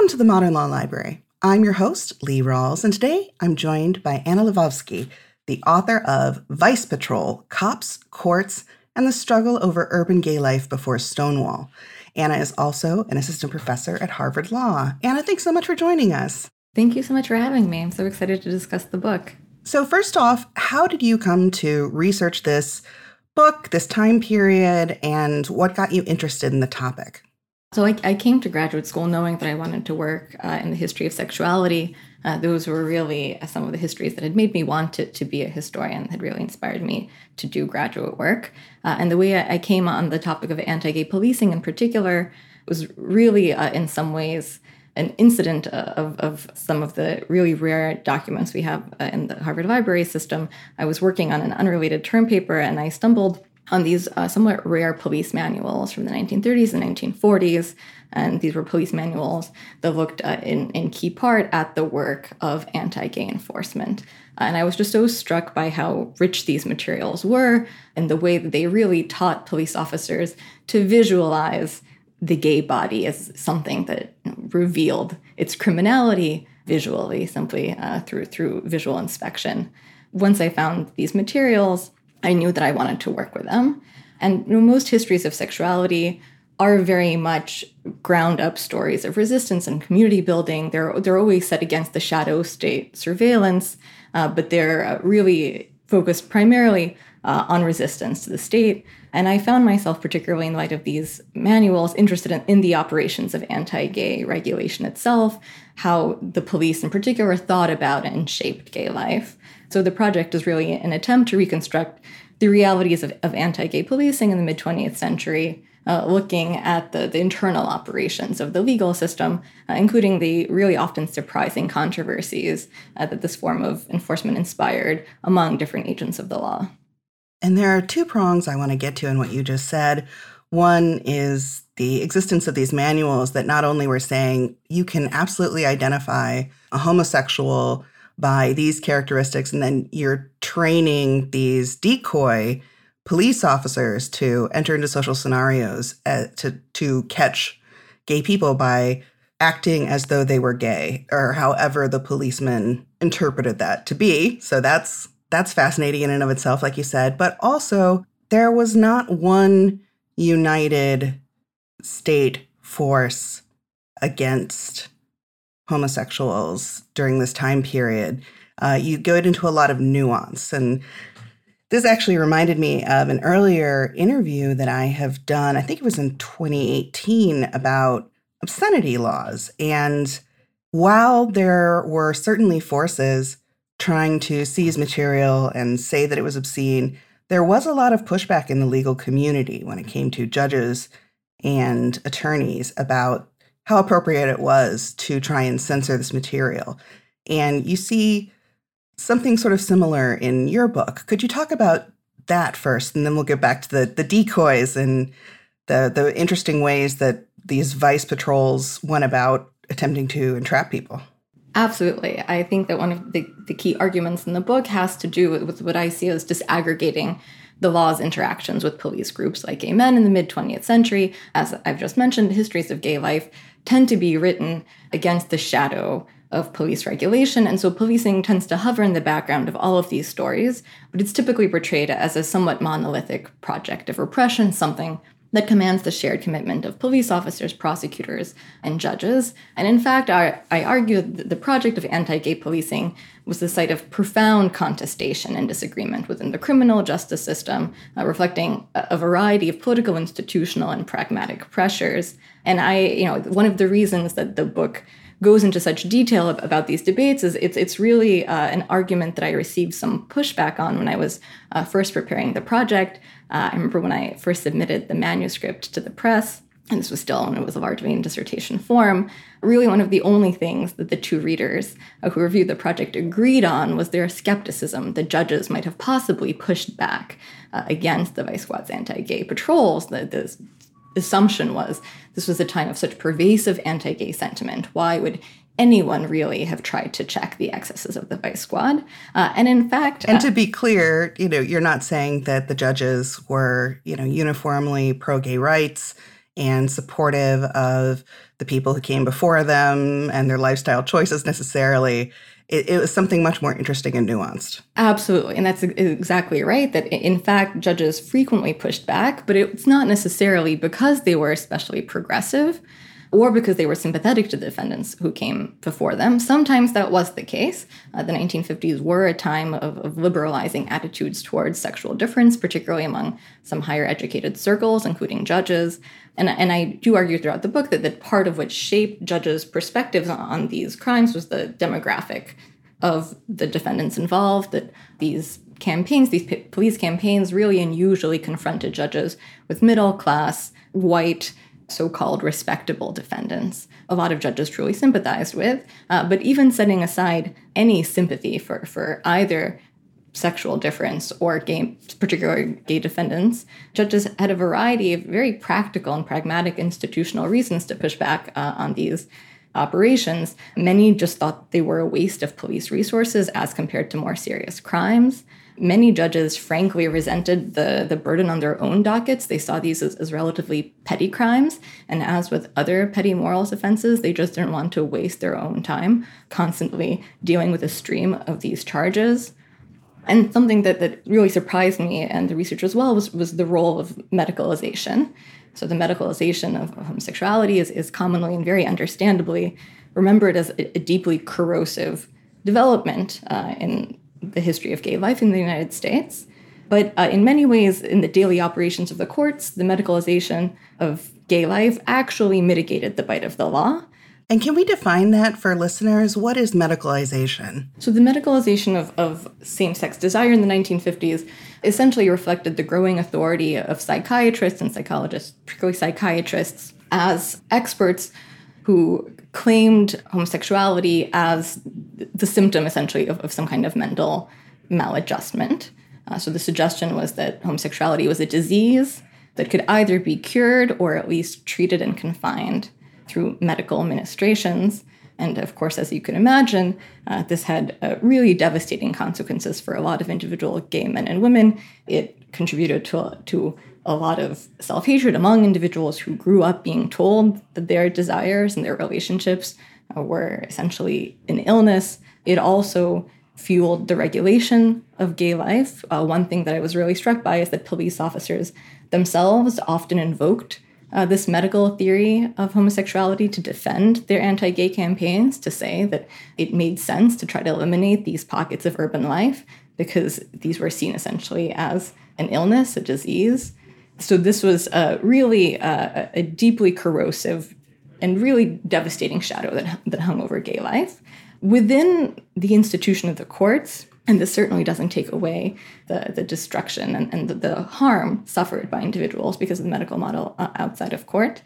Welcome to the Modern Law Library. I'm your host, Lee Rawles, and today I'm joined by Anna Lvovsky, the author of Vice Patrol Cops, Courts, and the Struggle Over Urban Gay Life Before Stonewall. Anna is also an assistant professor at Harvard Law. Anna, thanks so much for joining us. Thank you so much for having me. I'm so excited to discuss the book. So, first off, how did you come to research this book, this time period, and what got you interested in the topic? So, I, I came to graduate school knowing that I wanted to work uh, in the history of sexuality. Uh, those were really uh, some of the histories that had made me want to, to be a historian, had really inspired me to do graduate work. Uh, and the way I, I came on the topic of anti gay policing in particular was really, uh, in some ways, an incident uh, of, of some of the really rare documents we have in the Harvard Library system. I was working on an unrelated term paper and I stumbled on these uh, somewhat rare police manuals from the 1930s and 1940s. And these were police manuals that looked uh, in, in key part at the work of anti gay enforcement. And I was just so struck by how rich these materials were and the way that they really taught police officers to visualize the gay body as something that revealed its criminality visually, simply uh, through through visual inspection. Once I found these materials, I knew that I wanted to work with them. And you know, most histories of sexuality are very much ground up stories of resistance and community building. They're they're always set against the shadow state surveillance, uh, but they're uh, really focused primarily uh, on resistance to the state. And I found myself, particularly in light of these manuals, interested in, in the operations of anti gay regulation itself, how the police in particular thought about and shaped gay life. So the project is really an attempt to reconstruct the realities of, of anti gay policing in the mid 20th century. Uh, looking at the, the internal operations of the legal system, uh, including the really often surprising controversies uh, that this form of enforcement inspired among different agents of the law. And there are two prongs I want to get to in what you just said. One is the existence of these manuals that not only were saying you can absolutely identify a homosexual by these characteristics, and then you're training these decoy police officers to enter into social scenarios uh, to to catch gay people by acting as though they were gay or however the policeman interpreted that to be. So that's that's fascinating in and of itself, like you said. But also, there was not one united state force against homosexuals during this time period. Uh, you go into a lot of nuance. And this actually reminded me of an earlier interview that I have done, I think it was in 2018, about obscenity laws. And while there were certainly forces trying to seize material and say that it was obscene, there was a lot of pushback in the legal community when it came to judges and attorneys about how appropriate it was to try and censor this material. And you see something sort of similar in your book. Could you talk about that first, and then we'll get back to the, the decoys and the, the interesting ways that these vice patrols went about attempting to entrap people? Absolutely. I think that one of the, the key arguments in the book has to do with, with what I see as disaggregating the law's interactions with police groups like gay men in the mid 20th century. As I've just mentioned, histories of gay life tend to be written against the shadow of police regulation. And so policing tends to hover in the background of all of these stories, but it's typically portrayed as a somewhat monolithic project of repression, something that commands the shared commitment of police officers, prosecutors, and judges. And in fact, I, I argue that the project of anti gay policing was the site of profound contestation and disagreement within the criminal justice system, uh, reflecting a, variety of political, institutional, and pragmatic pressures. And I, you know, one of the reasons that the book goes into such detail about these debates is it's it's really uh, an argument that I received some pushback on when I was uh, first preparing the project. Uh, I remember when I first submitted the manuscript to the press, and this was still when it was a large main dissertation form. Really, one of the only things that the two readers uh, who reviewed the project agreed on was their skepticism that judges might have possibly pushed back uh, against the Vice Squad's anti-gay patrols. That this assumption was this was a time of such pervasive anti gay sentiment. Why would anyone really have tried to check the excesses of the Vice Squad? Uh, and in fact, and uh, to be clear, you know, you're not saying that the judges were, you know, uniformly pro gay rights and supportive of the people who came before them and their lifestyle choices necessarily. It, it, was something much more interesting and nuanced. Absolutely. And that's exactly right. That in fact, judges frequently pushed back, but it's not necessarily because they were especially progressive or because they were sympathetic to the defendants who came before them. Sometimes that was the case. Uh, the 1950s were a time of, of, liberalizing attitudes towards sexual difference, particularly among some higher educated circles, including judges. And, and I do argue throughout the book that, that part of what shaped judges' perspectives on, on these crimes was the demographic of the defendants involved, that these campaigns, these p- police campaigns, really unusually confronted judges with middle class, white, so called respectable defendants. A lot of judges truly sympathized with, uh, but even setting aside any sympathy for, for either sexual difference or gay, particularly gay defendants, judges had a variety of very practical and pragmatic institutional reasons to push back uh, on these operations. Many just thought they were a waste of police resources as compared to more serious crimes. Many judges frankly resented the, the burden on their own dockets. They saw these as, as relatively petty crimes. And as with other petty morals offenses, they just didn't want to waste their own time constantly dealing with a stream of these charges. And something that, that really surprised me and the research as well was, was the role of medicalization. So the medicalization of, homosexuality is, is commonly and very understandably remembered as a, a deeply corrosive development uh, in the history of gay life in the United States. But uh, in many ways, in the daily operations of the courts, the medicalization of gay life actually mitigated the bite of the law. And can we define that for listeners? What is medicalization? So, the medicalization of, of same sex desire in the 1950s essentially reflected the growing authority of psychiatrists and psychologists, particularly psychiatrists, as experts who claimed homosexuality as the symptom essentially of, of some kind of mental maladjustment. Uh, so the suggestion was that homosexuality was a disease that could either be cured or at least treated and confined through medical administrations. And of course, as you can imagine, uh, this had uh, really devastating consequences for a lot of individual gay men and women. It contributed to, to a lot of self hatred among individuals who grew up being told that their desires and their relationships uh, were essentially an illness. It also fueled the regulation of gay life. Uh, one thing that I was really struck by is that police officers themselves often invoked uh, this medical theory of homosexuality to defend their anti gay campaigns, to say that it made sense to try to eliminate these pockets of urban life because these were seen essentially as an illness, a disease. So this was uh, really uh, a deeply corrosive and really devastating shadow that, that hung over gay life. Within the institution of the courts, and this certainly doesn't take away the, the destruction and, and the, the harm suffered by individuals because of the medical model uh, outside of court.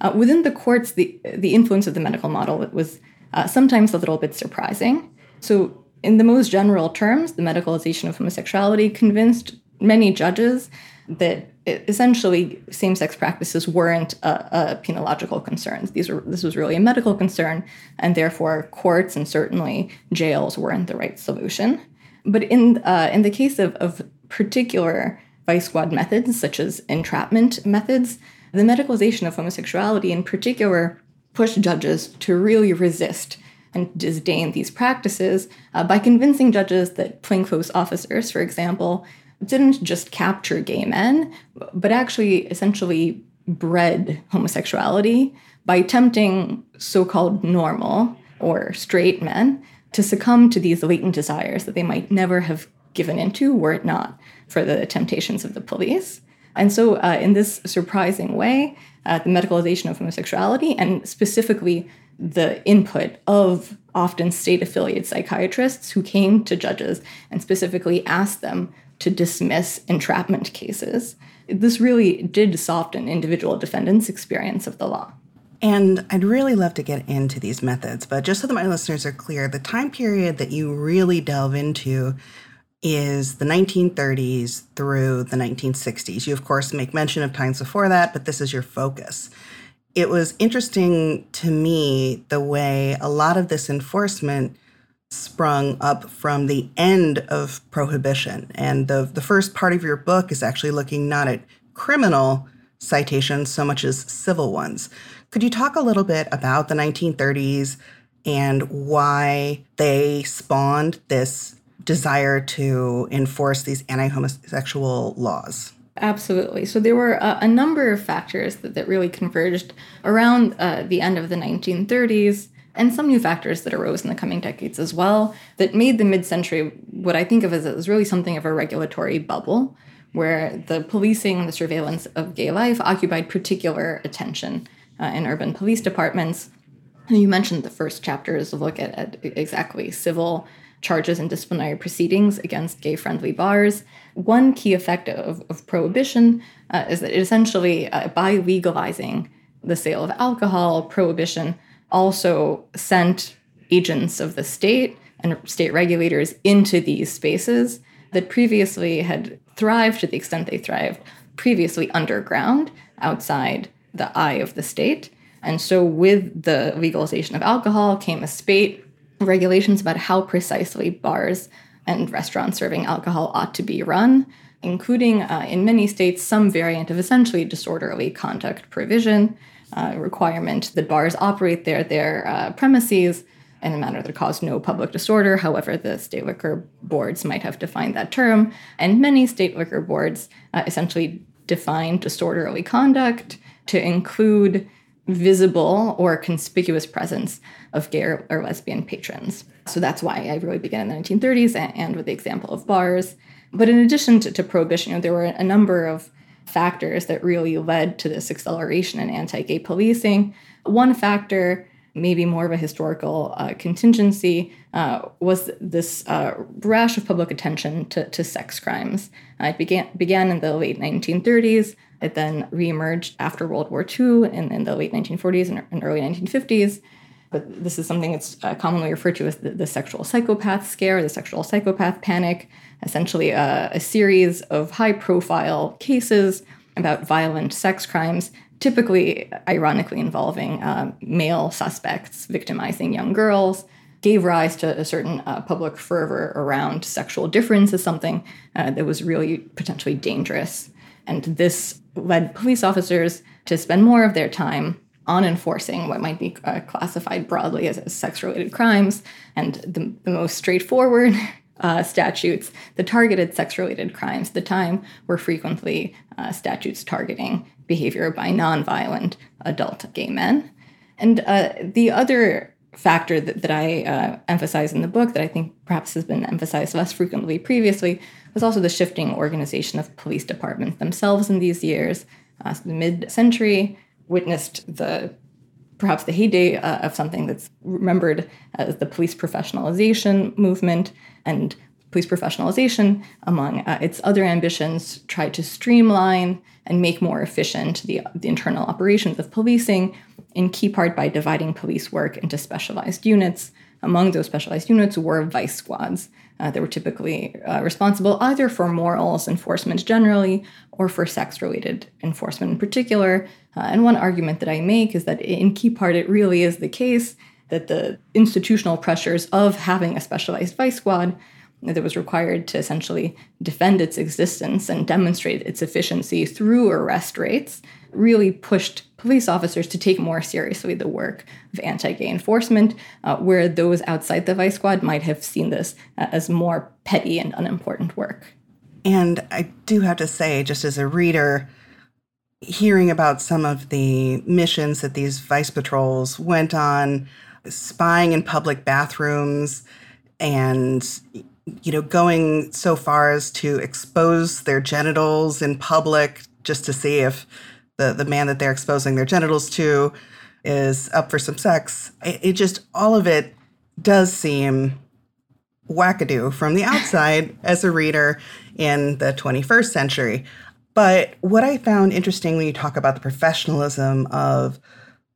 Uh, within the courts, the, the influence of the medical model was uh, sometimes a little bit surprising. So, in the most general terms, the medicalization of homosexuality convinced many judges that essentially same-sex practices weren't a, a penological concern. These were this was really a medical concern, and therefore courts and certainly jails weren't the right solution. But in uh, in the case of, of particular vice squad methods, such as entrapment methods, the medicalization of homosexuality in particular pushed judges to really resist and disdain these practices uh, by convincing judges that plainclothes officers, for example, didn't just capture gay men, but actually essentially bred homosexuality by tempting so called normal or straight men to succumb to these latent desires that they might never have given into were it not for the temptations of the police. And so, uh, in this surprising way, uh, the medicalization of homosexuality and specifically the input of often state affiliated psychiatrists who came to judges and specifically asked them to dismiss entrapment cases. This really did soften individual defendants' experience of the law. And I'd really love to get into these methods, but just so that my listeners are clear, the time period that you really delve into is the 1930s through the 1960s. You, of course, make mention of times before that, but this is your focus. It was interesting to me the way a lot of this enforcement sprung up from the end of prohibition. And the, the first part of your book is actually looking not at criminal citations so much as civil ones. Could you talk a little bit about the 1930s and why they spawned this desire to enforce these anti homosexual laws? Absolutely. So there were a, a number of factors that, that really converged around uh, the end of the 1930s and some new factors that arose in the coming decades as well that made the mid century what I think of as, as really something of a regulatory bubble where the policing and the surveillance of gay life occupied particular attention uh, in urban police departments. You mentioned the first chapter is chapters look at, at exactly civil charges and disciplinary proceedings against gay friendly bars. One key effect of, of prohibition uh, is that it essentially, uh, by legalizing the sale of alcohol, prohibition also sent agents of the state and state regulators into these spaces that previously had thrived to the extent they thrived previously underground outside the eye of the state. And so, with the legalization of alcohol came a spate regulations about how precisely bars and restaurants serving alcohol ought to be run, including uh, in many states some variant of essentially disorderly conduct provision, uh, requirement that bars operate their their uh, premises in a manner that caused no public disorder. However, the state liquor boards might have defined that term, and many state liquor boards uh, essentially define disorderly conduct to include visible or conspicuous presence of gay or, lesbian patrons. So that's why I really began in the 1930s and, and with the example of bars. But in addition to, to prohibition, you know, there were a number of factors that really led to this acceleration in anti gay policing. One factor maybe more of a historical uh, contingency, uh, was this uh, rash of public attention to, to sex crimes. Uh, it began, began in the late 1930s. It then reemerged after World War II in, in the late 1940s and, and, early 1950s. But this is something that's uh, commonly referred to as the, the, sexual psychopath scare, the sexual psychopath panic, essentially a, a series of high profile cases about violent sex crimes typically, ironically, involving uh, male suspects victimizing young girls, gave rise to a certain uh, public fervor around sexual difference as something uh, that was really potentially dangerous. And this led police officers to spend more of their time on enforcing what might be uh, classified broadly as, as sex related crimes. And the, the most straightforward uh, statutes that targeted sex related crimes at the time were frequently uh, statutes targeting behavior by nonviolent adult gay men. And uh, the other factor that, that I uh, emphasize in the book that I think perhaps has been emphasized less frequently previously was also the shifting organization of police departments themselves in these years. Uh, so the mid century witnessed the perhaps the heyday uh, of something that's remembered as the police professionalization movement and police professionalization, among uh, its other ambitions, tried to streamline and make more efficient the, the internal operations of policing, in key part by dividing police work into specialized units. Among those specialized units were vice squads. Uh, that were typically uh, responsible either for morals enforcement generally or for sex related enforcement in particular. Uh, and one argument that I make is that in key part it really is the case that the institutional pressures of having a specialized vice squad that was required to essentially defend its existence and demonstrate its efficiency through arrest rates really pushed police officers to take more seriously the work of anti gay enforcement, uh, where those outside the vice squad might have seen this uh, as more petty and unimportant work. And I do have to say, just as a reader, hearing about some of the missions that these vice patrols went on, spying in public bathrooms, and you know, going so far as to expose their genitals in public just to see if the, the man that they're exposing their genitals to is up for some sex. It, it just, all of it does seem wackadoo from the outside as a reader in the 21st century. But what I found interesting when you talk about the professionalism of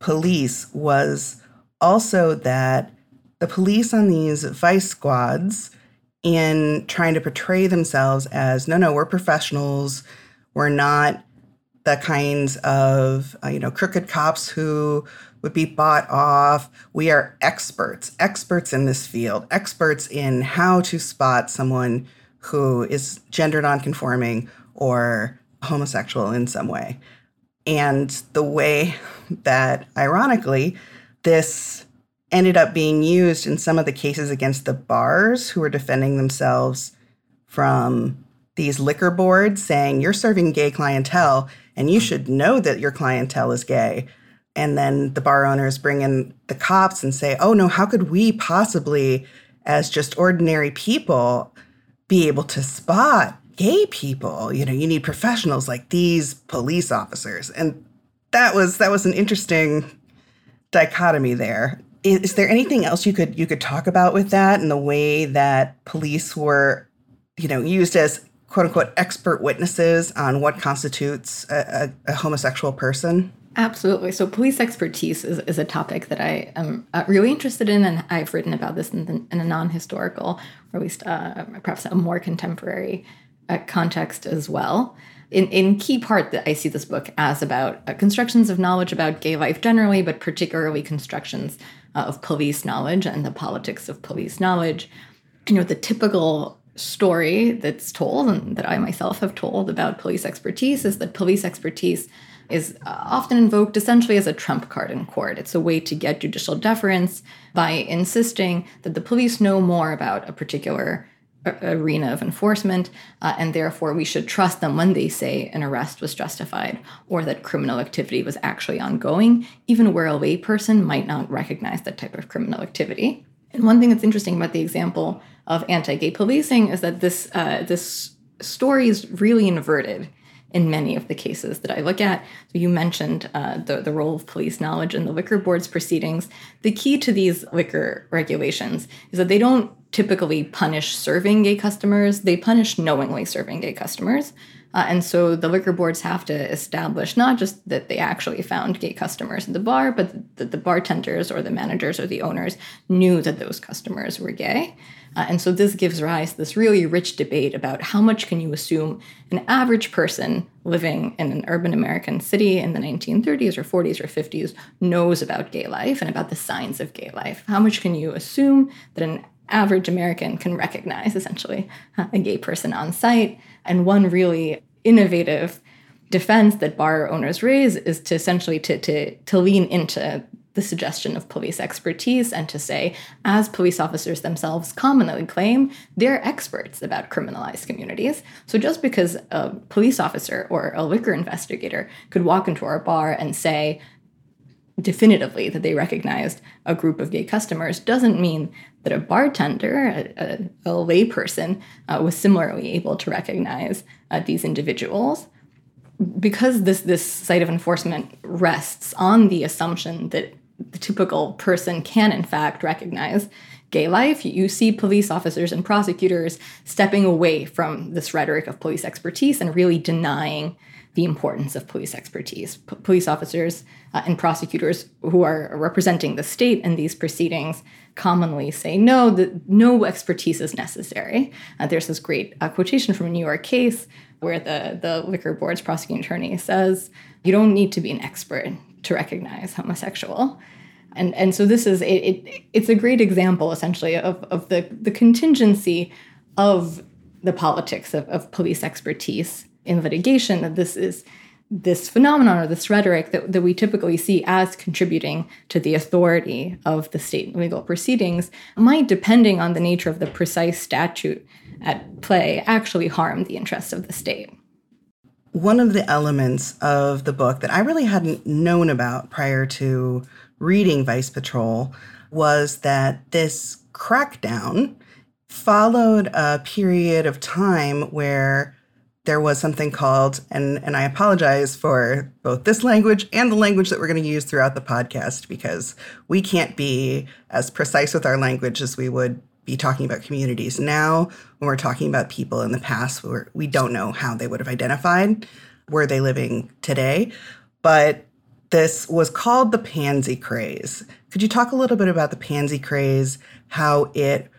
police was also that the police on these vice squads in trying to portray themselves as no, no, we're professionals. We're not the kinds of, uh, you know, crooked cops who would be bought off. We are experts, experts in this field, experts in how to spot someone who is gender nonconforming or homosexual in some way. And the way that, ironically, this ended up being used in some of the cases against the bars who were defending themselves from these liquor boards saying, You're serving gay clientele and you should know that your clientele is gay. And then the bar owners bring in the cops and say, Oh no, how could we possibly, as just ordinary people, be able to spot gay people? You know, you need professionals like these police officers. And that was that was an interesting dichotomy there. Is, is there anything else you could you could talk about with that and the way that police were, you know, used as quote unquote expert witnesses on what constitutes a, a, a homosexual person? Absolutely. So, police expertise is, is a topic that I am uh, really interested in, and I've written about this in, the, in a non historical, or at least uh, perhaps a more contemporary uh, context as well. In, in key part, that I see this book as about uh, constructions of knowledge about gay life generally, but particularly constructions uh, of police knowledge and the politics of police knowledge. You know, the typical story that's told and that I myself have told about police expertise is that police expertise is uh, often invoked essentially as a trump card in court. It's a way to get judicial deference by insisting that the police know more about a particular uh, arena of enforcement, uh, and therefore we should trust them when they say an arrest was justified or that criminal activity was actually ongoing, even where a layperson might not recognize that type of criminal activity. And one thing that's interesting about the example of anti-gay policing is that this uh, this story is really inverted in many of the cases that I look at. So you mentioned uh, the, the role of police knowledge in the liquor board's proceedings. The key to these liquor regulations is that they don't typically punish serving gay customers, they punish knowingly serving gay customers. Uh, and so the liquor boards have to establish not just that they actually found gay customers in the bar, but that the bartenders or the managers or the owners knew that those customers were gay. Uh, and so this gives rise to this really rich debate about how much can you assume an average person living in an urban American city in the 1930s or 40s or 50s knows about gay life and about the signs of gay life. How much can you assume that an average American can recognize essentially a gay person on site? And one really innovative defense that bar owners raise is to essentially to, to, to lean into the suggestion of police expertise and to say, as police officers themselves commonly claim, they're experts about criminalized communities. So just because a police officer or a liquor investigator could walk into our bar and say definitively that they recognized a group of gay customers doesn't mean that a bartender, a, a, a layperson, uh, was similarly able to recognize uh, these individuals because this this site of enforcement rests on the assumption that the typical person can, in fact, recognize gay life. You see police officers and prosecutors stepping away from this rhetoric of police expertise and really denying the importance of police expertise. P- police officers uh, and prosecutors who are representing the state in these proceedings commonly say no, no expertise is necessary. Uh, there's this great uh, quotation from a New York case where the, the liquor board's prosecuting attorney says, You don't need to be an expert to recognize homosexual. And, and so this is it, it it's a great example essentially of, of the, the contingency of the politics of, of police expertise in litigation that this is this phenomenon or this rhetoric that, that we typically see as contributing to the authority of the state legal proceedings might, depending on the nature of the precise statute at play, actually harm the interests of the state. One of the elements of the book that I really hadn't known about prior to reading Vice Patrol was that this crackdown followed a period of time where there was something called, and, and I apologize for both this language and the language that we're going to use throughout the podcast because we can't be as precise with our language as we would be talking about communities now when we're talking about people in the past where we don't know how they would have identified were they living today. But this was called the pansy craze. Could you talk a little bit about the pansy craze how it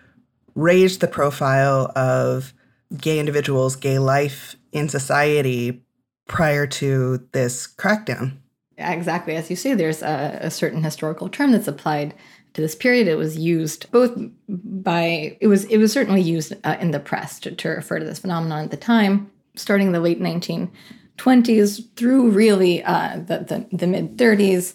raised the profile of gay individuals gay life in society prior to this crackdown exactly as you say there's a, a certain historical term that's applied to this period. It was used both by it was it was certainly used uh, in the press to, to refer to this phenomenon at the time. Starting in the late 1920s 1920s through really uh, the, the, the mid 30s,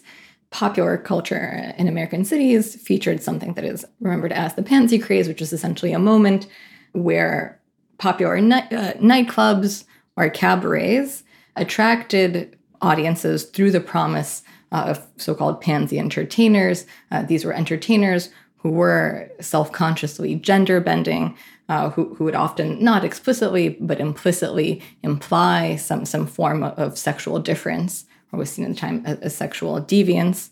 popular culture in American cities featured something that is remembered as the pansy craze, which is essentially a moment where popular night, uh, nightclubs or cabarets attracted audiences through the promise uh, of so called pansy entertainers. Uh, these were entertainers who were self consciously gender bending, uh, who, who would often not explicitly but implicitly imply some, some form of, of sexual difference or was seen at the time as, as, sexual deviance.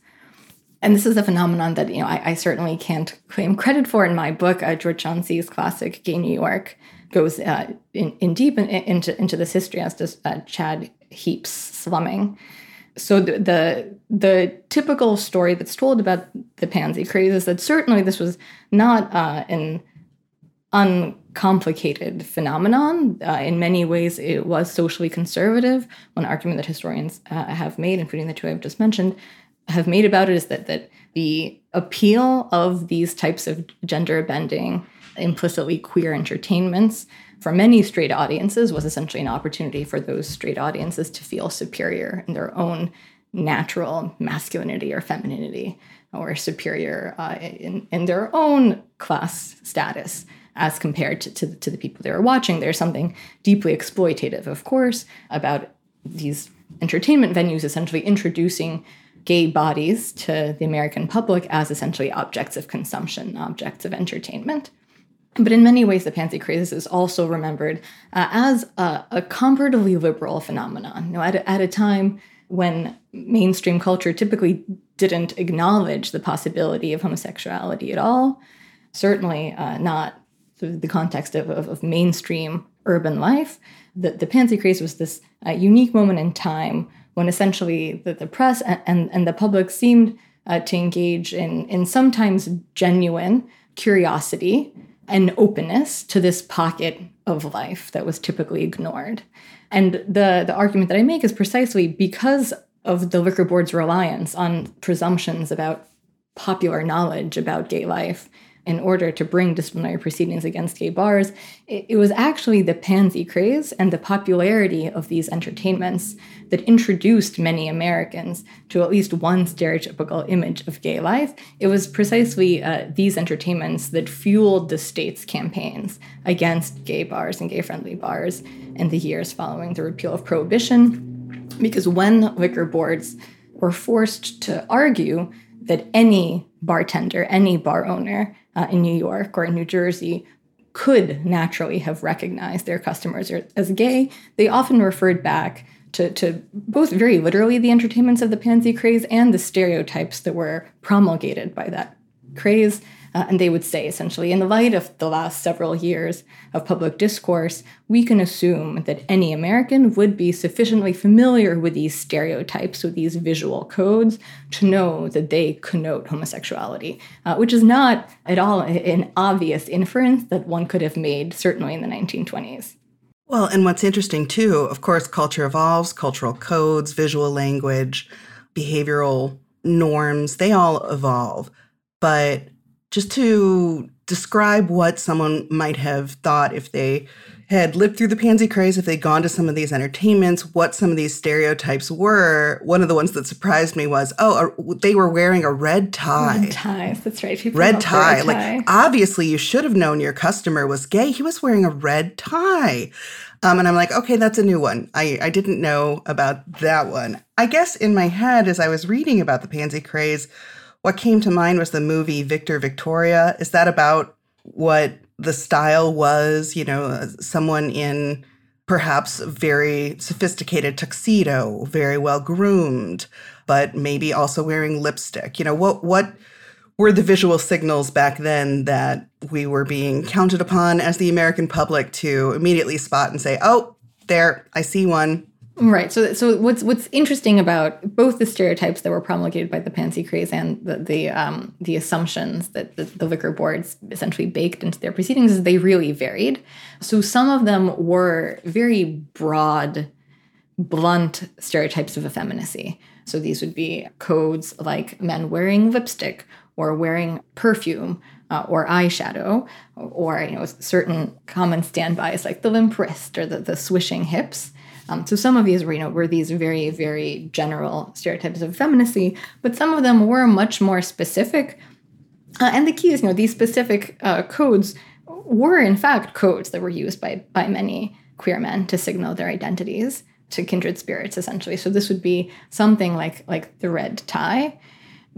And this is a phenomenon that you know I, I certainly can't claim credit for in my book. Uh, George Chauncey's classic Gay New York goes uh, in, in deep in, into, into this history, as does uh, Chad Heap's Slumming so the, the, the typical story that's told about the pansy craze is that certainly this was not uh, an uncomplicated phenomenon. Uh, in many ways, it was socially conservative. One argument that historians uh, have made, including the two I've just mentioned, have made about it is that that the appeal of these types of gender bending, implicitly queer entertainments for many straight audiences was essentially an opportunity for those straight audiences to feel superior in their own natural masculinity or femininity or superior uh, in, in their own class status as compared to, to, to the people they were watching. There's something deeply exploitative, of course, about these entertainment venues essentially introducing gay bodies to the American public as essentially objects of consumption, objects of entertainment. But in many ways, the pansy craze is also remembered uh, as a, a, comparatively liberal phenomenon. You know, at, a, at a time when mainstream culture typically didn't acknowledge the possibility of homosexuality at all, certainly uh, not the context of, of, of, mainstream urban life. The, the pansy craze was this uh, unique moment in time when essentially the, the press and, and, and the public seemed uh, to engage in, in sometimes genuine curiosity and openness to this pocket of life that was typically ignored. And the, the argument that I make is precisely because of the liquor board's reliance on presumptions about popular knowledge about gay life in order to bring disciplinary proceedings against gay bars, it, it, was actually the pansy craze and the popularity of these entertainments that introduced many Americans to at least one stereotypical image of gay life. It was precisely uh, these entertainments that fueled the state's campaigns against gay bars and gay friendly bars in the years following the repeal of prohibition. Because when liquor boards were forced to argue that any bartender, any bar owner uh, in New York or in New Jersey could naturally have recognized their customers as gay, they often referred back to, to both very literally the entertainments of the pansy craze and the stereotypes that were promulgated by that craze. Uh, and they would say essentially, in the light of the last several years of public discourse, we can assume that any American would be sufficiently familiar with these stereotypes, with these visual codes, to know that they connote homosexuality, uh, which is not at all an obvious inference that one could have made, certainly in the 1920s. Well, and what's interesting too, of course, culture evolves, cultural codes, visual language, behavioral norms, they all evolve. But just to describe what someone might have thought if they had lived through the pansy craze, if they'd gone to some of these entertainments, what some of these stereotypes were. One of the ones that surprised me was, oh, they were wearing a red tie. Red ties, that's right. People red tie. Like, obviously, you should have known your customer was gay. He was wearing a red tie. Um, and I'm like, okay, that's a new one. I, I didn't know about that one. I guess in my head, as I was reading about the pansy craze, what came to mind was the movie Victor Victoria. Is that about what the style was? You know, uh, someone in perhaps very sophisticated tuxedo, very well groomed, but maybe also wearing lipstick. You know, what what were the visual signals back then that we were being counted upon as the American public to immediately spot and say, "Oh, there, I see one. Right. So, so what's what's interesting about both the stereotypes that were promulgated by the pansy craze and the the, um, the assumptions that the, the, liquor boards essentially baked into their proceedings is they really varied. So some of them were very broad, blunt stereotypes of effeminacy. So these would be codes like men wearing lipstick or wearing perfume uh, or eyeshadow, or you know certain common standbys like the limp wrist or the, the swishing hips. Um, so some of these were, you know, were these very, very general stereotypes of femininity, but some of them were much more specific. Uh, and the key is, you know, these specific uh, codes were in fact codes that were used by by many queer men to signal their identities to kindred spirits, essentially. So this would be something like like the red tie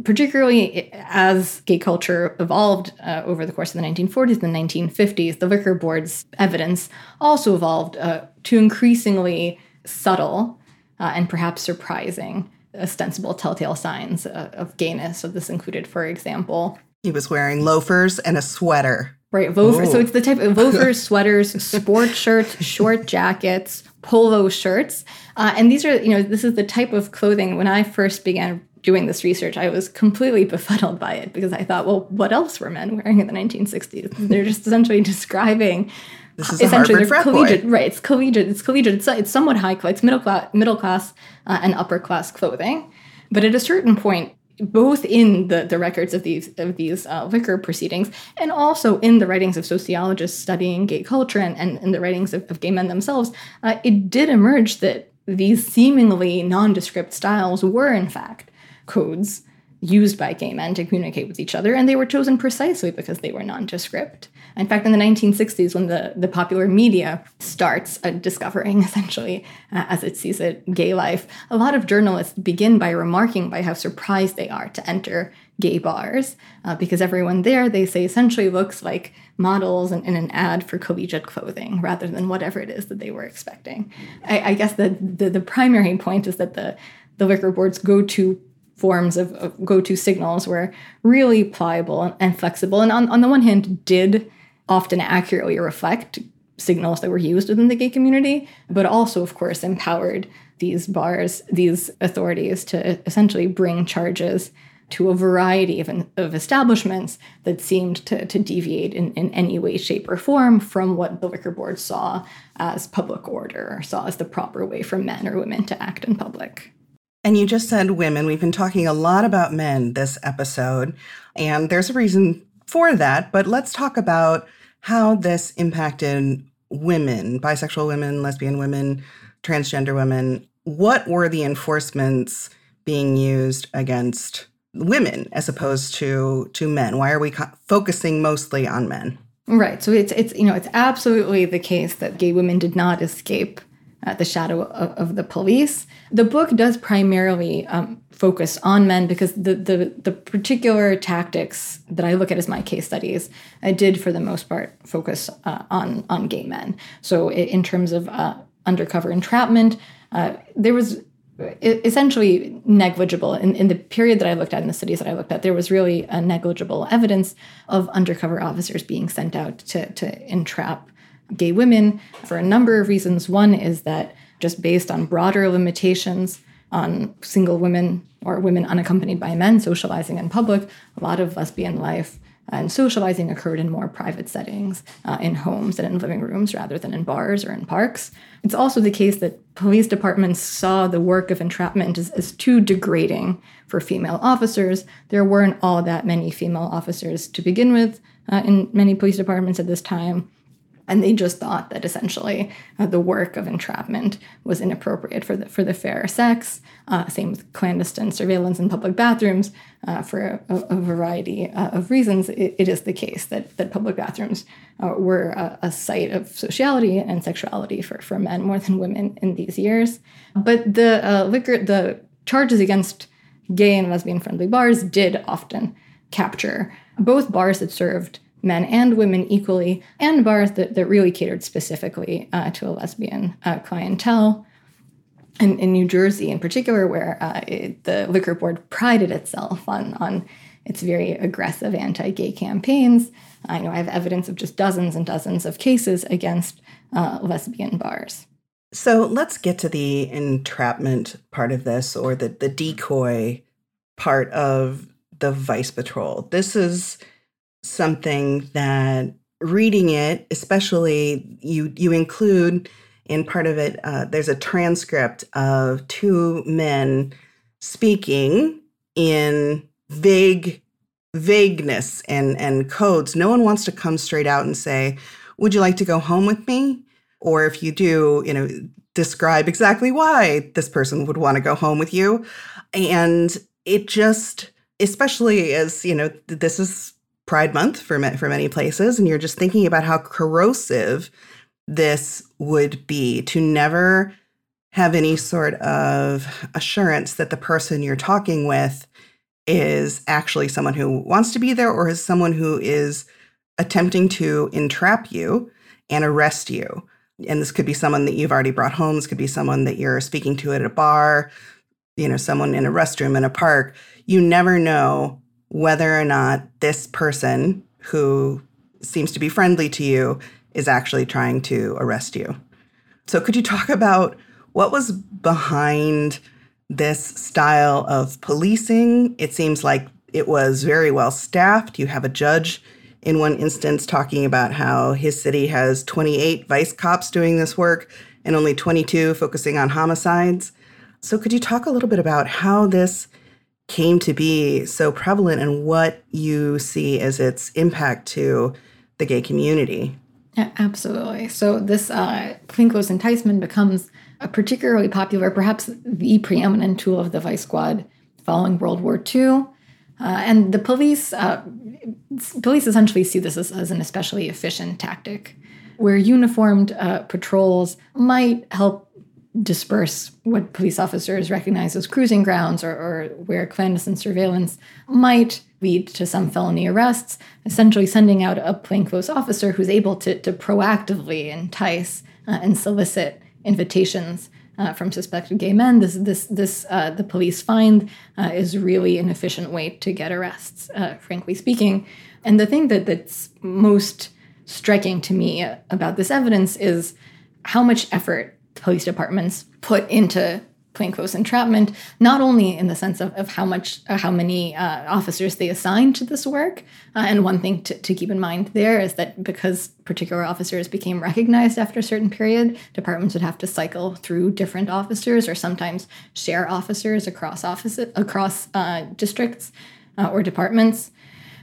particularly as gay culture evolved uh, over the course of the 1940s and the 1950s, the liquor board's evidence also evolved uh, to increasingly subtle uh, and perhaps surprising ostensible telltale signs uh, of gayness. So this included, for example, he was wearing loafers and a sweater. Right, loafers. So it's the type of loafers, sweaters, sport shirts, short jackets, polo shirts, uh, and these are you know this is the type of clothing. When I first began doing this research, I was completely befuddled by it because I thought, well, what else were men wearing in the 1960s? They're just essentially describing this is essentially they're collegiate, boy. right? It's collegiate. It's collegiate. It's, it's somewhat high. It's middle class, middle class, uh, and upper class clothing. But at a certain point, both in the, the records of these of these uh, proceedings and also in the writings of sociologists studying gay culture and, and in the writings of, of gay men themselves, uh, it did emerge that these seemingly nondescript styles were in fact codes used by gay men to communicate with each other, and they were chosen precisely because they were nondescript. In fact, in the 1960s, when the, the popular media starts uh, discovering, essentially, uh, as it sees it, gay life, a lot of journalists begin by remarking by how surprised they are to enter gay bars, uh, because everyone there, they say, essentially looks like models in, in, an ad for collegiate clothing rather than whatever it is that they were expecting. I, I guess the, the, the primary point is that the the liquor board's go-to forms of, of go-to signals were really pliable and, flexible and on, on the one hand did often accurately reflect signals that were used within the gay community but also of course empowered these bars these authorities to essentially bring charges to a variety of, of establishments that seemed to, to deviate in, in any way, shape, or form from what the liquor board saw as public order or saw as the proper way for men or women to act in public. And you just said women. We've been talking a lot about men this episode, and there's a reason for that. But let's talk about how this impacted women, bisexual women, lesbian women, transgender women. What were the enforcements being used against women as opposed to to men? Why are we co- focusing mostly on men? Right. So it's it's you know it's absolutely the case that gay women did not escape uh, the shadow of, of, the police. The book does primarily um, focus on men because the, the, the particular tactics that I look at as my case studies, I did for the most part focus uh, on on gay men. So in terms of uh, undercover entrapment, uh, there was essentially negligible in, in the period that I looked at in the cities that I looked at. There was really a negligible evidence of undercover officers being sent out to to entrap gay women for a number of reasons. One is that just based on broader limitations on single women or women unaccompanied by men socializing in public, a lot of lesbian life and socializing occurred in more private settings, uh, in homes and in living rooms rather than in bars or in parks. It's also the case that police departments saw the work of entrapment as, as too degrading for female officers. There weren't all that many female officers to begin with uh, in many police departments at this time. And they just thought that essentially uh, the work of entrapment was inappropriate for the for the fair sex. Uh, same with clandestine surveillance in public bathrooms. Uh, for a, a variety uh, of reasons, it, it is the case that that public bathrooms uh, were a, a, site of sociality and sexuality for, for men more than women in these years. But the uh, liquor, the charges against gay and lesbian friendly bars did often capture both bars that served men and women equally, and bars that, that really catered specifically uh, to a lesbian uh, clientele. And in New Jersey, in particular, where uh, it, the liquor board prided itself on, on its very aggressive anti gay campaigns, I know I have evidence of just dozens and dozens of cases against uh, lesbian bars. So let's get to the entrapment part of this or the, the decoy part of the Vice Patrol. This is something that reading it, especially you you include in part of it. Uh, there's a transcript of two men speaking in vague vagueness and and codes. No one wants to come straight out and say, "Would you like to go home with me?" Or if you do, you know, describe exactly why this person would want to go home with you. And it just, especially as, you know, this is Pride Month for, for many places, and you're just thinking about how corrosive this would be to never have any sort of assurance that the person you're talking with is actually someone who wants to be there or is someone who is attempting to entrap you and arrest you. And this could be someone that you've already brought home. This could be someone that you're speaking to at a bar, you know, someone in a restroom in a park. You never know whether or not this person who seems to be friendly to you is actually trying to arrest you. So, could you talk about what was behind this style of policing? It seems like it was very well staffed. You have a judge in one instance talking about how his city has 28 vice cops doing this work and only 22 focusing on homicides. So, could you talk a little bit about how this came to be so prevalent and what you see as its impact to the gay community? Yeah, absolutely. So, this uh, enticement becomes a particularly popular, perhaps the preeminent tool of the vice squad following World War II. Uh, and the police, uh, police essentially see this as, as, an especially efficient tactic, where uniformed uh, patrols might help disperse what police officers recognize as cruising grounds, or, or where clandestine surveillance might lead to some felony arrests. Essentially, sending out a plainclothes officer who's able to, to proactively entice uh, and solicit invitations uh, from suspected gay men. This, this, this, uh, the police find uh, is really an efficient way to get arrests, uh, frankly speaking. And the thing that that's most striking to me about this evidence is how much effort police departments put into plainclothes entrapment, not only in the sense of, of how much, uh, how many uh, officers they assign to this work. Uh, and one thing to, to keep in mind there is that because particular officers became recognized after a certain period, departments would have to cycle through different officers or sometimes share officers across offices across uh, districts uh, or departments.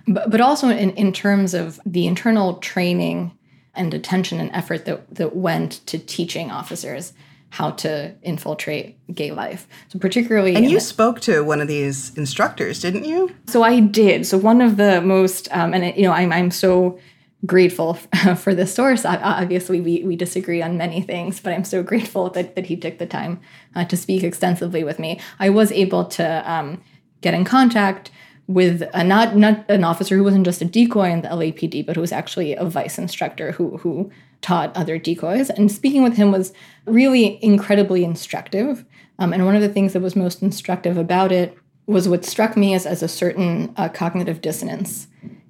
But, but also in, in terms of the internal training and attention and effort that, that went to teaching officers how to infiltrate gay life. So particularly And you the, spoke to one of these instructors, didn't you? So I did. So one of the most um, and it, you know I'm I'm so grateful for this source. Obviously, we, we disagree on many things, but I'm so grateful that, that he took the time uh, to speak extensively with me. I was able to um, get in contact with a, not not an officer who wasn't just a decoy in the LAPD, but who was actually a vice instructor who who taught other decoys. And speaking with him was really incredibly instructive. Um, and one of the things that was most instructive about it was what struck me as, as a certain uh, cognitive dissonance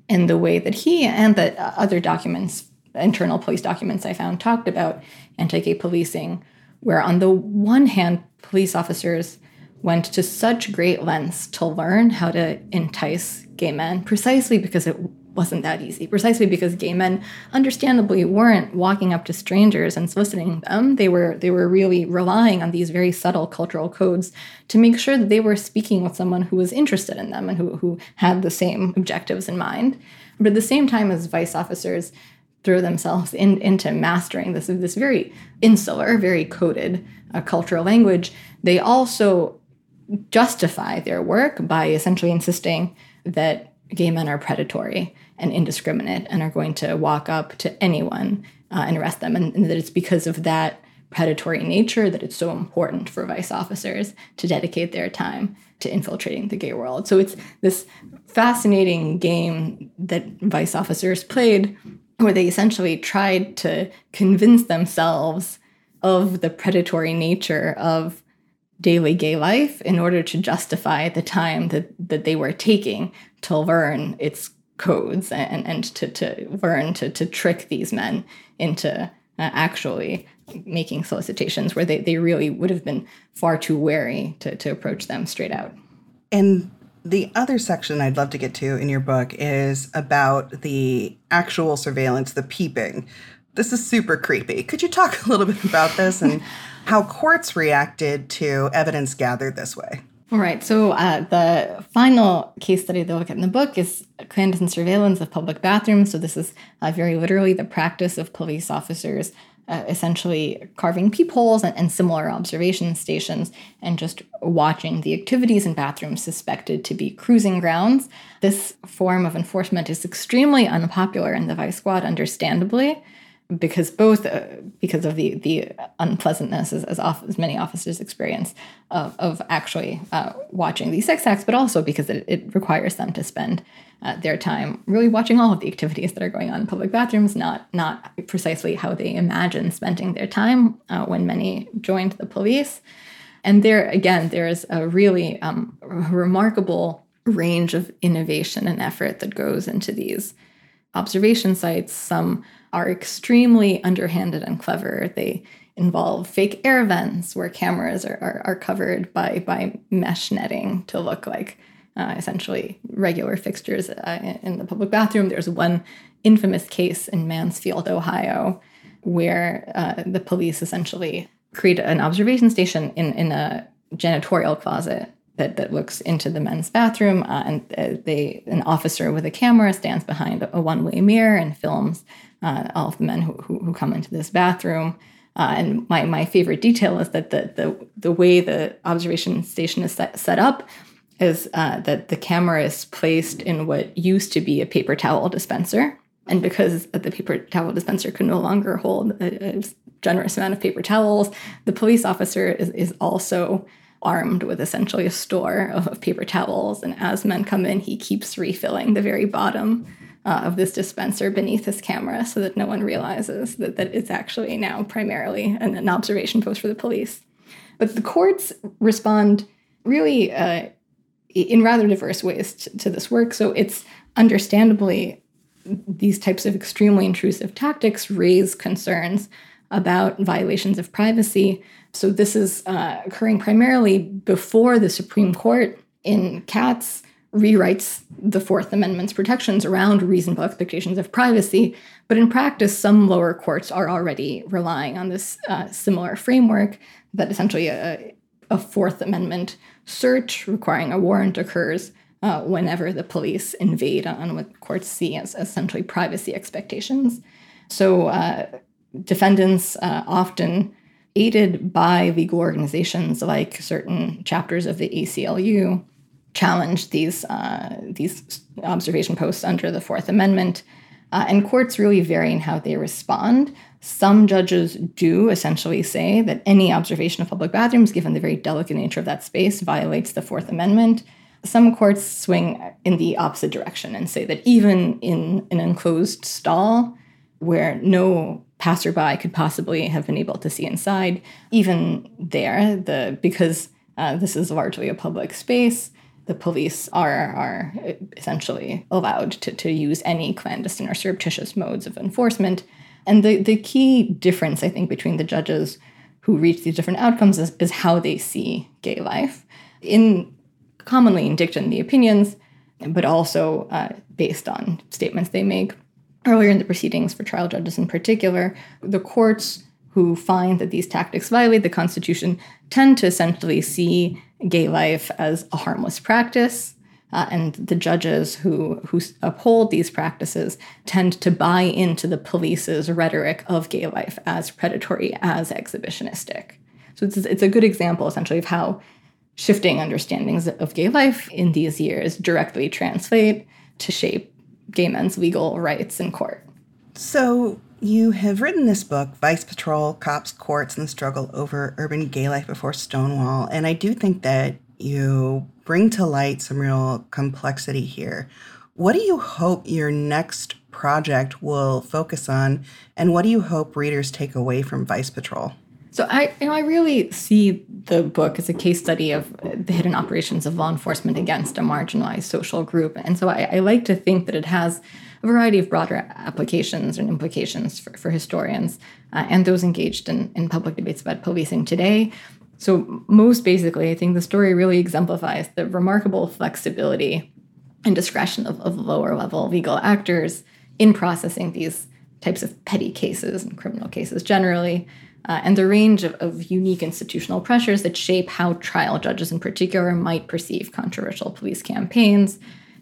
in the way that he and the uh, other documents, internal police documents I found, talked about anti gay policing, where on the one hand, police officers went to such great lengths to learn how to entice gay men precisely because it wasn't that easy, precisely because gay men understandably weren't walking up to strangers and soliciting them. They were they were really relying on these very subtle cultural codes to make sure that they were speaking with someone who was interested in them and who, who had the same objectives in mind. But at the same time as vice officers throw themselves in, into mastering this, this very insular, very coded uh, cultural language, they also justify their work by essentially insisting that gay men are predatory and indiscriminate and are going to walk up to anyone uh, and arrest them. And, and, that it's because of that predatory nature that it's so important for vice officers to dedicate their time to infiltrating the gay world. So it's this fascinating game that vice officers played where they essentially tried to convince themselves of the predatory nature of daily gay life in order to justify the time that, that they were taking to learn its codes and, and to, to learn to, to trick these men into uh, actually making solicitations where they, they really would have been far too wary to, to approach them straight out. And the other section I'd love to get to in your book is about the actual surveillance, the peeping. This is super creepy. Could you talk a little bit about this and how courts reacted to evidence gathered this way? All right. So uh, the final case study that we look at in the book is clandestine surveillance of public bathrooms. So this is uh, very literally the practice of police officers uh, essentially carving peepholes and, and similar observation stations and just watching the activities in bathrooms suspected to be cruising grounds. This form of enforcement is extremely unpopular in the vice squad, understandably because both uh, because of the the unpleasantness as as, off, as many officers experience of, of actually uh, watching these sex acts, but also because it, it requires them to spend uh, their time really watching all of the activities that are going on in public bathrooms, not not precisely how they imagine spending their time uh, when many joined the police. And there again, there is a really um, remarkable range of innovation and effort that goes into these observation sites. Some are extremely underhanded and clever. They involve fake air vents where cameras are, are, are covered by, by mesh netting to look like uh, essentially regular fixtures uh, in the public bathroom. There's one infamous case in Mansfield, Ohio, where uh, the police essentially create an observation station in, in a janitorial closet that, that looks into the men's bathroom, uh, and uh, they an officer with a camera stands behind a one way mirror and films uh, all of the men who, who, who come into this bathroom. Uh, and my, my favorite detail is that the, the, the way the observation station is set, set up is uh, that the camera is placed in what used to be a paper towel dispenser. And because the paper towel dispenser could no longer hold a, a generous amount of paper towels, the police officer is, is also armed with essentially a store of, paper towels. And as men come in, he keeps refilling the very bottom uh, of this dispenser beneath his camera so that no one realizes that, that it's actually now primarily an, an observation post for the police. But the courts respond really uh, in rather diverse ways to this work. So it's understandably these types of extremely intrusive tactics raise concerns about violations of privacy. So this is uh, occurring primarily before the Supreme Court in Katz rewrites the Fourth Amendment's protections around reasonable expectations of privacy. But in practice, some lower courts are already relying on this uh, similar framework that essentially a, a, Fourth Amendment search requiring a warrant occurs uh, whenever the police invade on what courts see as essentially privacy expectations. So uh, defendants uh, often aided by legal organizations like certain chapters of the ACLU challenge these uh, these observation posts under the Fourth Amendment. Uh, and courts really vary in how they respond. Some judges do essentially say that any observation of public bathrooms, given the very delicate nature of that space, violates the Fourth Amendment. Some courts swing in the opposite direction and say that even in an enclosed stall where no passerby could possibly have been able to see inside, even there, the because uh, this is largely a public space, the police are are essentially allowed to, to use any clandestine or surreptitious modes of enforcement. And the, the key difference, I think, between the judges who reach these different outcomes is, is how they see gay life. In commonly in dicta the opinions, but also uh, based on statements they make earlier in the proceedings for trial judges in particular, the courts who find that these tactics violate the Constitution tend to essentially see gay life as a harmless practice. Uh, and the judges who, who uphold these practices tend to buy into the police's rhetoric of gay life as predatory, as exhibitionistic. So it's, it's a good example, essentially, of how shifting understandings of gay life in these years directly translate to shape gay men's legal rights in court. So, you have written this book, Vice Patrol, Cops, Courts, and the Struggle Over Urban Gay Life Before Stonewall. And I do think that you bring to light some real complexity here. What do you hope your next project will focus on? And what do you hope readers take away from Vice Patrol? So I, you know, I really see the book as a case study of the hidden operations of law enforcement against a marginalized social group, and so I, I like to think that it has a variety of broader applications and implications for, for historians uh, and those engaged in, in public debates about policing today. So, most basically, I think the story really exemplifies the remarkable flexibility and discretion of, of lower level legal actors in processing these types of petty cases and criminal cases generally, uh, and the range of, of, unique institutional pressures that shape how trial judges in particular might perceive controversial police campaigns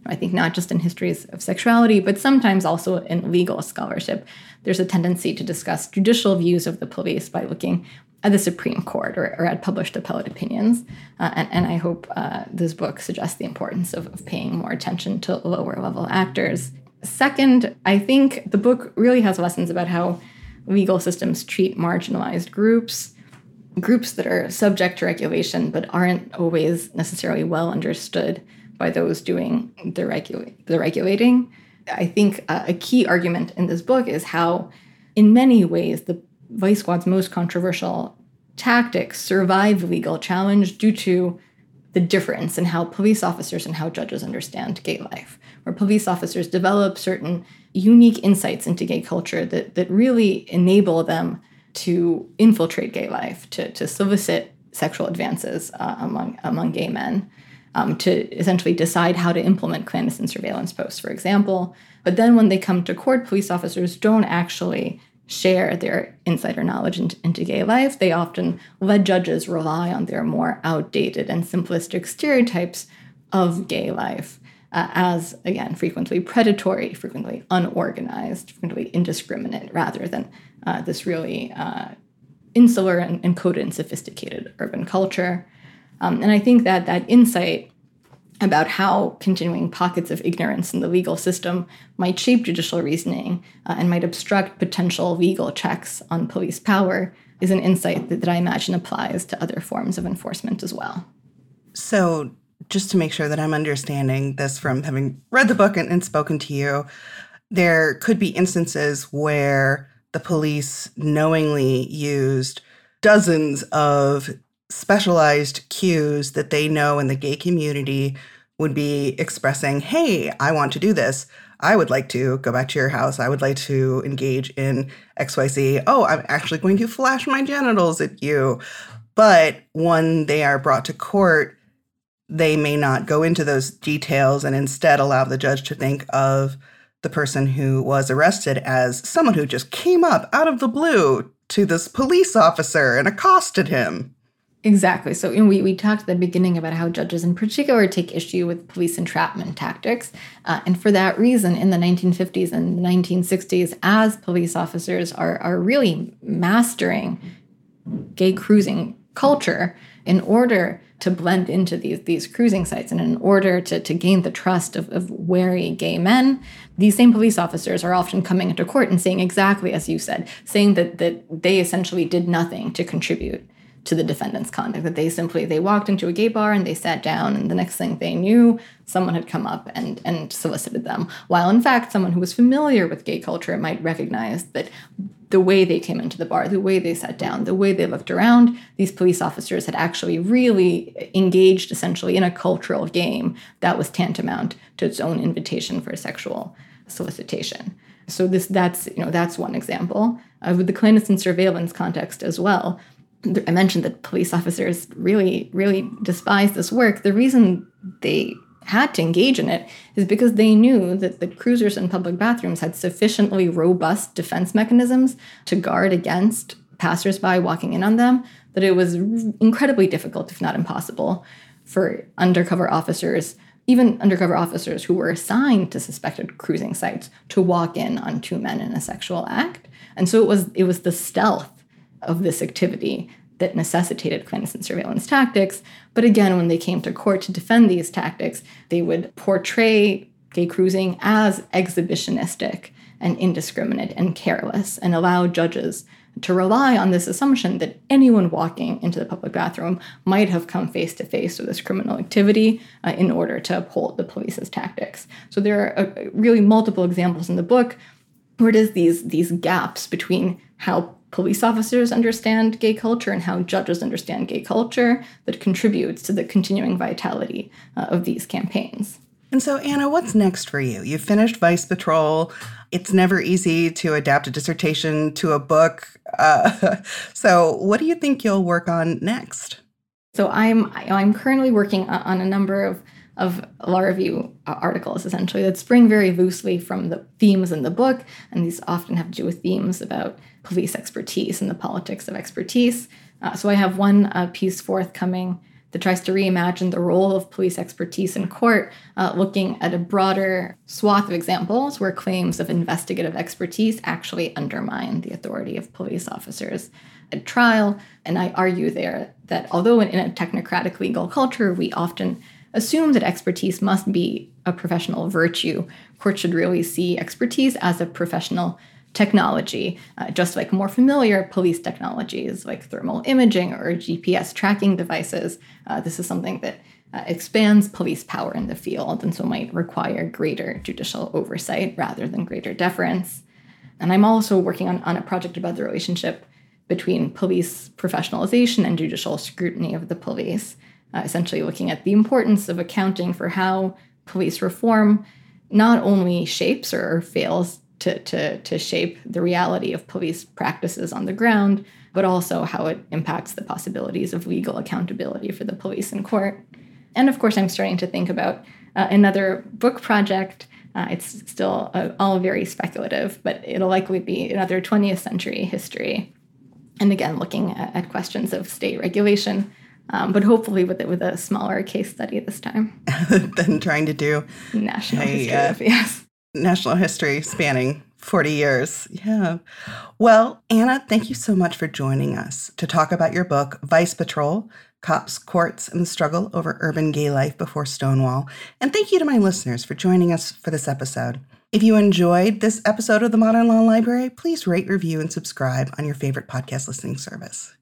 I think not just in histories of sexuality, but sometimes also in legal scholarship. There's a tendency to discuss judicial views of the police by looking at the Supreme Court or, or at published appellate opinions. Uh, and, and, I hope uh, this book suggests the importance of, of paying more attention to lower level actors. Second, I think the book really has lessons about how legal systems treat marginalized groups, groups that are subject to regulation but aren't always necessarily well understood by those doing the, regula- the regulating. I think uh, a key argument in this book is how, in many ways, the Vice Squad's most controversial tactics survive legal challenge due to the difference in how police officers and how judges understand gay life, where police officers develop certain unique insights into gay culture that, that really enable them to infiltrate gay life, to, to solicit sexual advances uh, among, among gay men, um, to essentially decide how to implement clandestine surveillance posts, for example. But then when they come to court, police officers don't actually share their insider knowledge into, into, gay life. They often let judges rely on their more outdated and simplistic stereotypes of gay life uh, as, again, frequently predatory, frequently unorganized, frequently indiscriminate, rather than uh, this really uh, insular and encoded and sophisticated urban culture. Um, and I think that that insight about how continuing pockets of ignorance in the legal system might shape judicial reasoning uh, and might obstruct potential legal checks on police power is an insight that, that I imagine applies to other forms of enforcement as well. So, just to make sure that I'm understanding this from having read the book and, and spoken to you, there could be instances where the police knowingly used dozens of specialized cues that they know in the gay community would be expressing, hey, I want to do this. I would like to go back to your house. I would like to engage in XYZ. Oh, I'm actually going to flash my genitals at you. But when they are brought to court, they may not go into those details and instead allow the judge to think of the person who was arrested as someone who just came up out of the blue to this police officer and accosted him. Exactly. So we, we talked at the beginning about how judges in particular take issue with police entrapment tactics. Uh, and for that reason, in the 1950s and 1960s, as police officers are, are really mastering gay cruising culture in order to blend into these, these cruising sites and in order to, to gain the trust of, of wary gay men, these same police officers are often coming into court and saying exactly as you said, saying that, that they essentially did nothing to contribute to the defendant's conduct that they simply they walked into a gay bar and they sat down and the next thing they knew someone had come up and and solicited them. While in fact someone who was familiar with gay culture might recognize that the way they came into the bar the way they sat down the way they looked around these police officers had actually really engaged essentially in a cultural game that was tantamount to its own invitation for sexual solicitation. So this that's you know that's one example. Uh, with the clandestine surveillance context as well I mentioned that police officers really, really despise this work. The reason they had to engage in it is because they knew that the cruisers and public bathrooms had sufficiently robust defense mechanisms to guard against passersby walking in on them that it was incredibly difficult, if not impossible, for undercover officers, even undercover officers who were assigned to suspected cruising sites, to walk in on two men in a sexual act. And so it was it was the stealth of this activity that necessitated clandestine surveillance tactics. But again, when they came to court to defend these tactics, they would portray gay cruising as exhibitionistic and indiscriminate and careless and allow judges to rely on this assumption that anyone walking into the public bathroom might have come face to face with this criminal activity uh, in order to uphold the police's tactics. So there are uh, really multiple examples in the book where it is these these gaps between how police officers understand gay culture and how judges understand gay culture that contributes to the continuing vitality uh, of these campaigns. And so, Anna, what's next for you? You've finished Vice Patrol. It's never easy to adapt a dissertation to a book. Uh, so, what do you think you'll work on next? So, I'm I'm currently working on a number of of law review uh, articles essentially that spring very loosely from the themes in the book and these often have to do with themes about police expertise and the politics of expertise uh, so i have one uh, piece forthcoming that tries to reimagine the role of police expertise in court, uh, looking at a broader swath of examples where claims of investigative expertise actually undermine the authority of police officers at trial. And I argue there that although in, a technocratic legal culture, we often assume that expertise must be a professional virtue, courts should really see expertise as a professional technology, uh, just like more familiar police technologies like thermal imaging or GPS tracking devices. Uh, this is something that uh, expands police power in the field and so might require greater judicial oversight rather than greater deference. And I'm also working on, on a project about the relationship between police professionalization and judicial scrutiny of the police, uh, essentially looking at the importance of accounting for how police reform not only shapes or fails to, to, to shape the reality of police practices on the ground, but also how it impacts the possibilities of legal accountability for the police in court. And of course, I'm starting to think about uh, another book project. Uh, it's still uh, all very speculative, but it'll likely be another 20th century history. And again, looking at, at questions of state regulation, um, but hopefully with it with a smaller case study this time than trying to do national a, history. Uh, of, yes national history spanning 40 years. Yeah. Well, Anna, thank you so much for joining us to talk about your book, Vice Patrol Cops, Courts, and the Struggle Over Urban Gay Life Before Stonewall. And thank you to my listeners for joining us for this episode. If you enjoyed this episode of the Modern Law Library, please rate, review, and subscribe on your favorite podcast listening service.